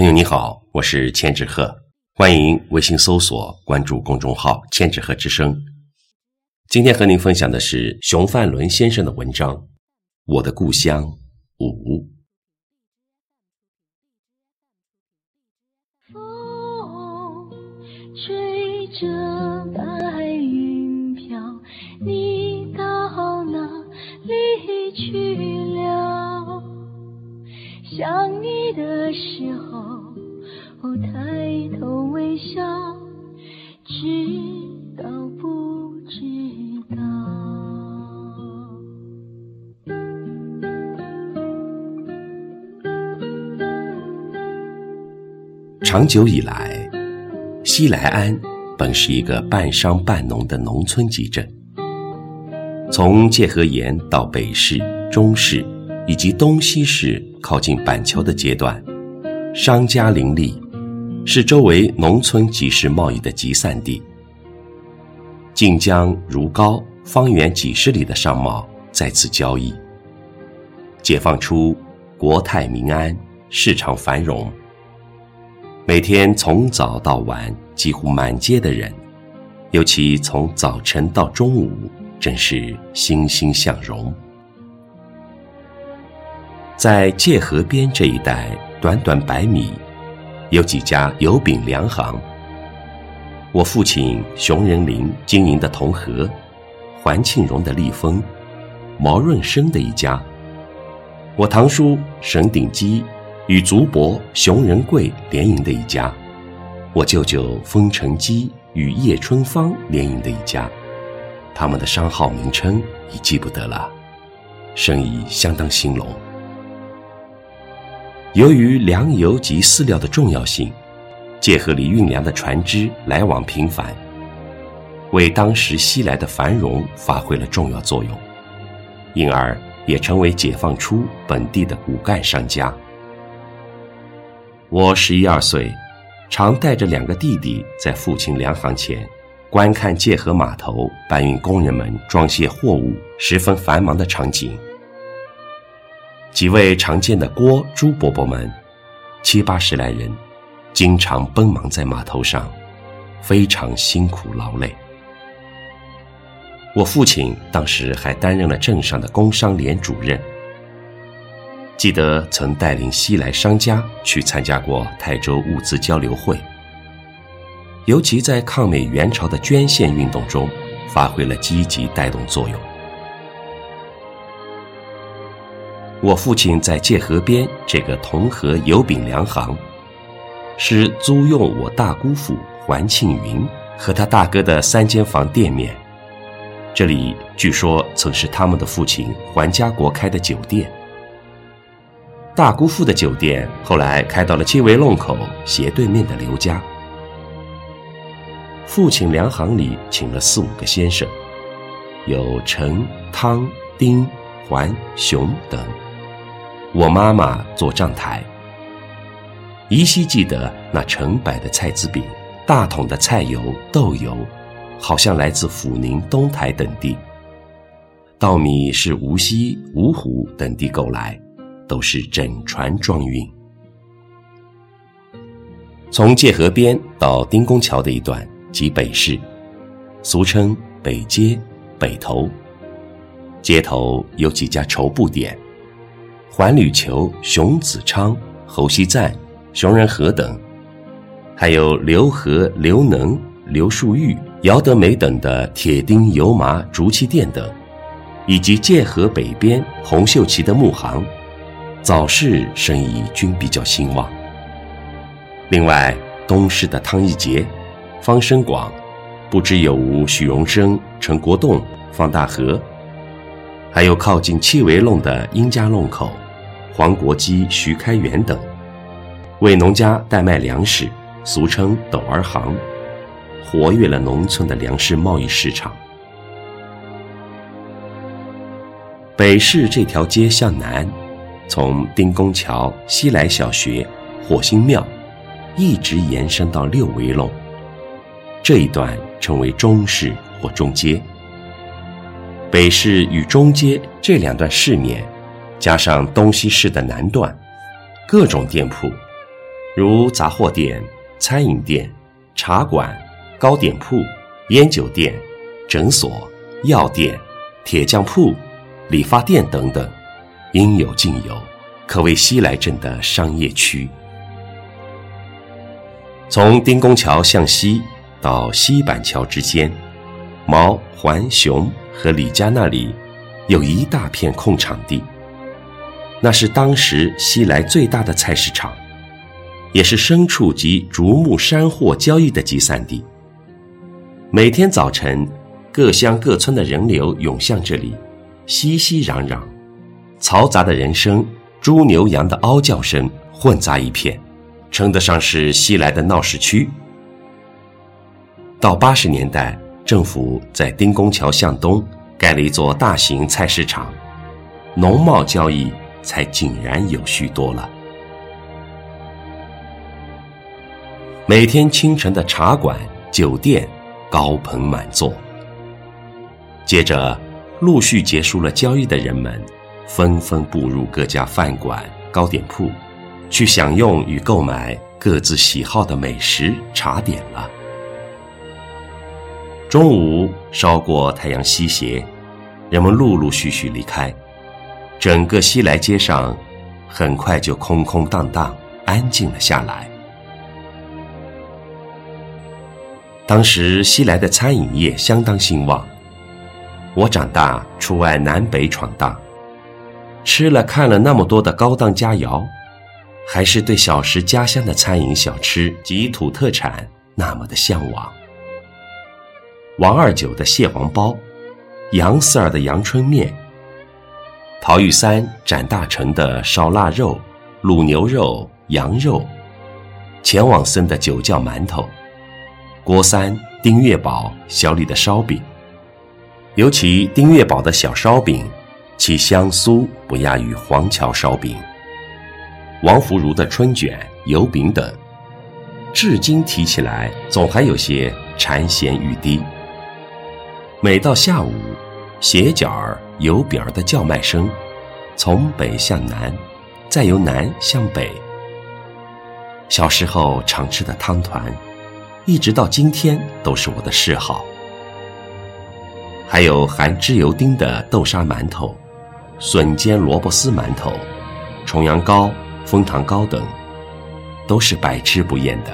朋友你好，我是千纸鹤，欢迎微信搜索关注公众号“千纸鹤之声”。今天和您分享的是熊范伦先生的文章《我的故乡五》。风吹着白云飘，你到哪里去？想你的时候。抬头微笑，知道不知道？长久以来，西来安本是一个半商半农的农村集镇。从界河沿到北市、中市以及东西市靠近板桥的阶段，商家林立。是周围农村集市贸易的集散地。晋江、如皋方圆几十里的商贸在此交易。解放初，国泰民安，市场繁荣。每天从早到晚，几乎满街的人，尤其从早晨到中午，真是欣欣向荣。在界河边这一带，短短百米。有几家油饼粮行。我父亲熊仁林经营的同和，环庆荣的立丰，毛润生的一家。我堂叔沈鼎基与族伯熊仁贵联营的一家。我舅舅封成基与叶春芳联营的一家。他们的商号名称已记不得了，生意相当兴隆。由于粮油及饲料的重要性，界河里运粮的船只来往频繁，为当时西来的繁荣发挥了重要作用，因而也成为解放初本地的骨干商家。我十一二岁，常带着两个弟弟在父亲粮行前观看界河码头搬运工人们装卸货物十分繁忙的场景。几位常见的郭朱伯伯们，七八十来人，经常奔忙在码头上，非常辛苦劳累。我父亲当时还担任了镇上的工商联主任，记得曾带领西来商家去参加过泰州物资交流会，尤其在抗美援朝的捐献运动中，发挥了积极带动作用。我父亲在界河边这个同和油饼粮行，是租用我大姑父环庆云和他大哥的三间房店面。这里据说曾是他们的父亲环家国开的酒店。大姑父的酒店后来开到了街围弄口斜对面的刘家。父亲粮行里请了四五个先生，有陈、汤、丁、环、熊等。我妈妈做账台，依稀记得那成百的菜籽饼、大桶的菜油、豆油，好像来自阜宁、东台等地。稻米是无锡、芜湖等地购来，都是整船装运。从界河边到丁公桥的一段即北市，俗称北街、北头。街头有几家绸布店。环旅球、熊子昌、侯锡赞、熊仁和等，还有刘和、刘能、刘树玉、姚德梅等的铁钉、油麻、竹器店等，以及界河北边洪秀奇的木行，早市生意均比较兴旺。另外，东市的汤一杰、方生广，不知有无许荣生、陈国栋、方大和。还有靠近七围弄的殷家弄口、黄国基、徐开元等，为农家代卖粮食，俗称“斗儿行”，活跃了农村的粮食贸易市场。北市这条街向南，从丁公桥、西来小学、火星庙，一直延伸到六围弄，这一段称为中市或中街。北市与中街这两段市面，加上东西市的南段，各种店铺，如杂货店、餐饮店、茶馆、糕点铺、烟酒店、诊所、药店、铁匠铺、理发店等等，应有尽有，可谓西来镇的商业区。从丁公桥向西到西板桥之间，毛、环、熊和李家那里有一大片空场地。那是当时西来最大的菜市场，也是牲畜及竹木山货交易的集散地。每天早晨，各乡各村的人流涌向这里，熙熙攘攘，嘈杂的人声、猪牛羊的嗷叫声混杂一片，称得上是西来的闹市区。到八十年代，政府在丁公桥向东盖了一座大型菜市场，农贸交易。才井然有序多了。每天清晨的茶馆、酒店高朋满座，接着陆续结束了交易的人们，纷纷步入各家饭馆、糕点铺，去享用与购买各自喜好的美食茶点了。中午稍过太阳西斜，人们陆陆续续离开。整个西来街上，很快就空空荡荡、安静了下来。当时西来的餐饮业相当兴旺。我长大出外南北闯荡，吃了看了那么多的高档佳肴，还是对小时家乡的餐饮小吃及土特产那么的向往。王二九的蟹黄包，杨四儿的阳春面。陶玉三、展大成的烧腊肉、卤牛肉、羊肉；钱往森的酒窖馒头；郭三、丁月宝小李的烧饼。尤其丁月宝的小烧饼，其香酥不亚于黄桥烧饼。王福如的春卷、油饼等，至今提起来，总还有些馋涎欲滴。每到下午。斜角儿、油饼儿的叫卖声，从北向南，再由南向北。小时候常吃的汤团，一直到今天都是我的嗜好。还有含脂油丁的豆沙馒头、笋尖萝卜丝馒头、重阳糕、枫糖糕等，都是百吃不厌的。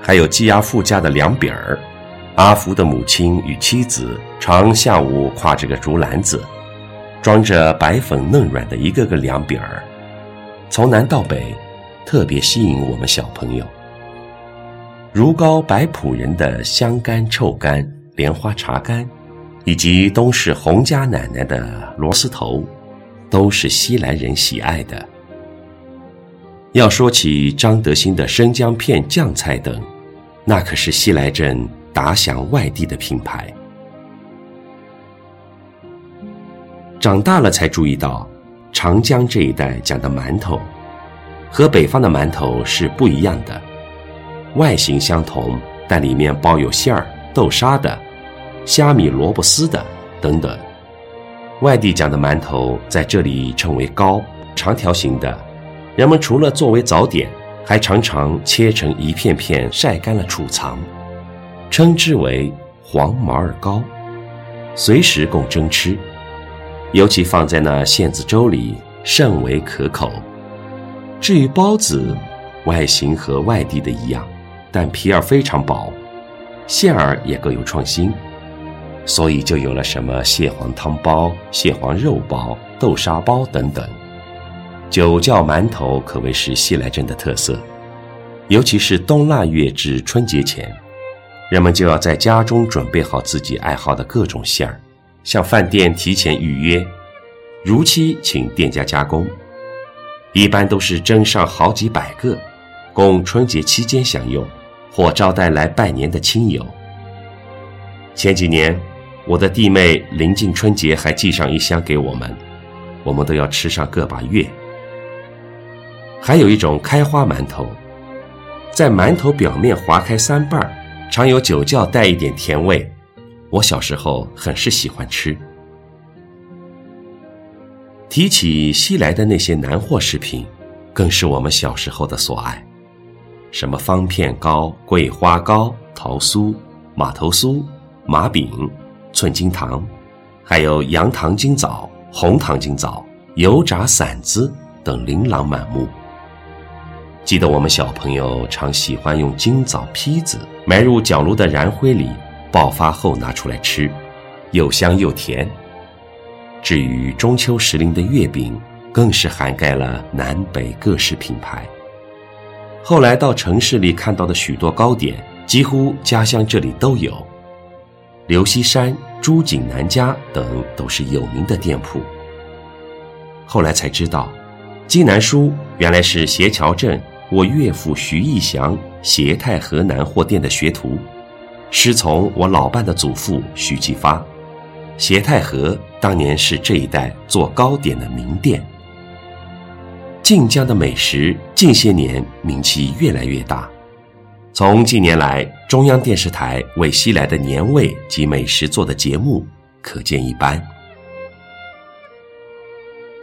还有鸡鸭富家的凉饼儿。阿福的母亲与妻子常下午挎着个竹篮子，装着白粉嫩软的一个个凉饼儿，从南到北，特别吸引我们小朋友。如皋白浦人的香干、臭干、莲花茶干，以及东市洪家奶奶的螺丝头，都是西来人喜爱的。要说起张德兴的生姜片酱菜等，那可是西来镇。打响外地的品牌。长大了才注意到，长江这一带讲的馒头，和北方的馒头是不一样的。外形相同，但里面包有馅儿、豆沙的、虾米、萝卜丝的等等。外地讲的馒头在这里称为糕，长条形的，人们除了作为早点，还常常切成一片片晒干了储藏。称之为黄毛儿糕，随时供蒸吃，尤其放在那馅子粥里甚为可口。至于包子，外形和外地的一样，但皮儿非常薄，馅儿也各有创新，所以就有了什么蟹黄汤包、蟹黄肉包、豆沙包等等。酒窖馒头可谓是西来镇的特色，尤其是冬腊月至春节前。人们就要在家中准备好自己爱好的各种馅儿，向饭店提前预约，如期请店家加工。一般都是蒸上好几百个，供春节期间享用，或招待来拜年的亲友。前几年，我的弟妹临近春节还寄上一箱给我们，我们都要吃上个把月。还有一种开花馒头，在馒头表面划开三瓣儿。常有酒窖带一点甜味，我小时候很是喜欢吃。提起西来的那些南货食品，更是我们小时候的所爱。什么方片糕、桂花糕、桃酥、马头酥、麻饼、寸金糖，还有羊糖金枣、红糖金枣、油炸馓子等琳琅满目。记得我们小朋友常喜欢用金枣坯子埋入角炉的燃灰里，爆发后拿出来吃，又香又甜。至于中秋时令的月饼，更是涵盖了南北各式品牌。后来到城市里看到的许多糕点，几乎家乡这里都有。刘锡山、朱景南家等都是有名的店铺。后来才知道，金南书原来是斜桥镇我岳父徐义祥斜泰河南货店的学徒，师从我老伴的祖父徐继发。斜泰河当年是这一带做糕点的名店。晋江的美食近些年名气越来越大，从近年来中央电视台为西来的年味及美食做的节目可见一斑。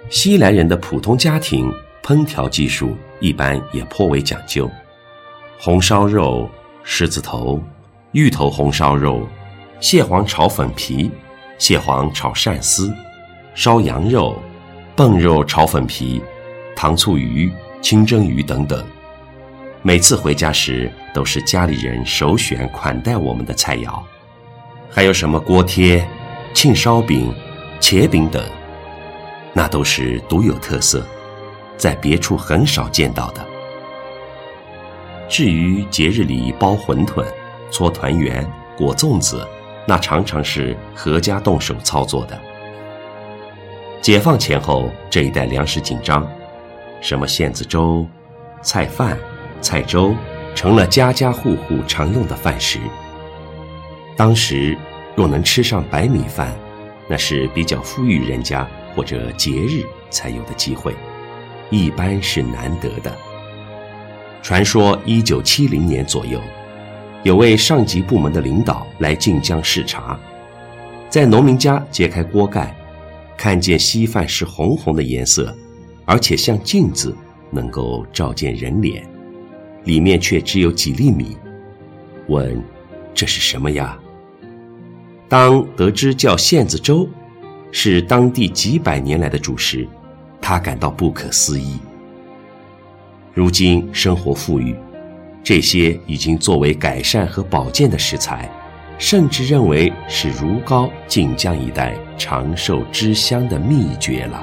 西来人的普通家庭烹调技术一般也颇为讲究，红烧肉、狮子头、芋头红烧肉、蟹黄炒粉皮、蟹黄炒鳝丝、烧羊肉、蚌肉炒粉皮。糖醋鱼、清蒸鱼等等，每次回家时都是家里人首选款待我们的菜肴。还有什么锅贴、庆烧饼、茄饼等，那都是独有特色，在别处很少见到的。至于节日里包馄饨、搓团圆、裹粽子，那常常是阖家动手操作的。解放前后这一带粮食紧张。什么馅子粥、菜饭、菜粥，成了家家户户常用的饭食。当时若能吃上白米饭，那是比较富裕人家或者节日才有的机会，一般是难得的。传说一九七零年左右，有位上级部门的领导来晋江视察，在农民家揭开锅盖，看见稀饭是红红的颜色。而且像镜子，能够照见人脸，里面却只有几粒米。问：“这是什么呀？”当得知叫馅子粥，是当地几百年来的主食，他感到不可思议。如今生活富裕，这些已经作为改善和保健的食材，甚至认为是如皋晋江一带长寿之乡的秘诀了。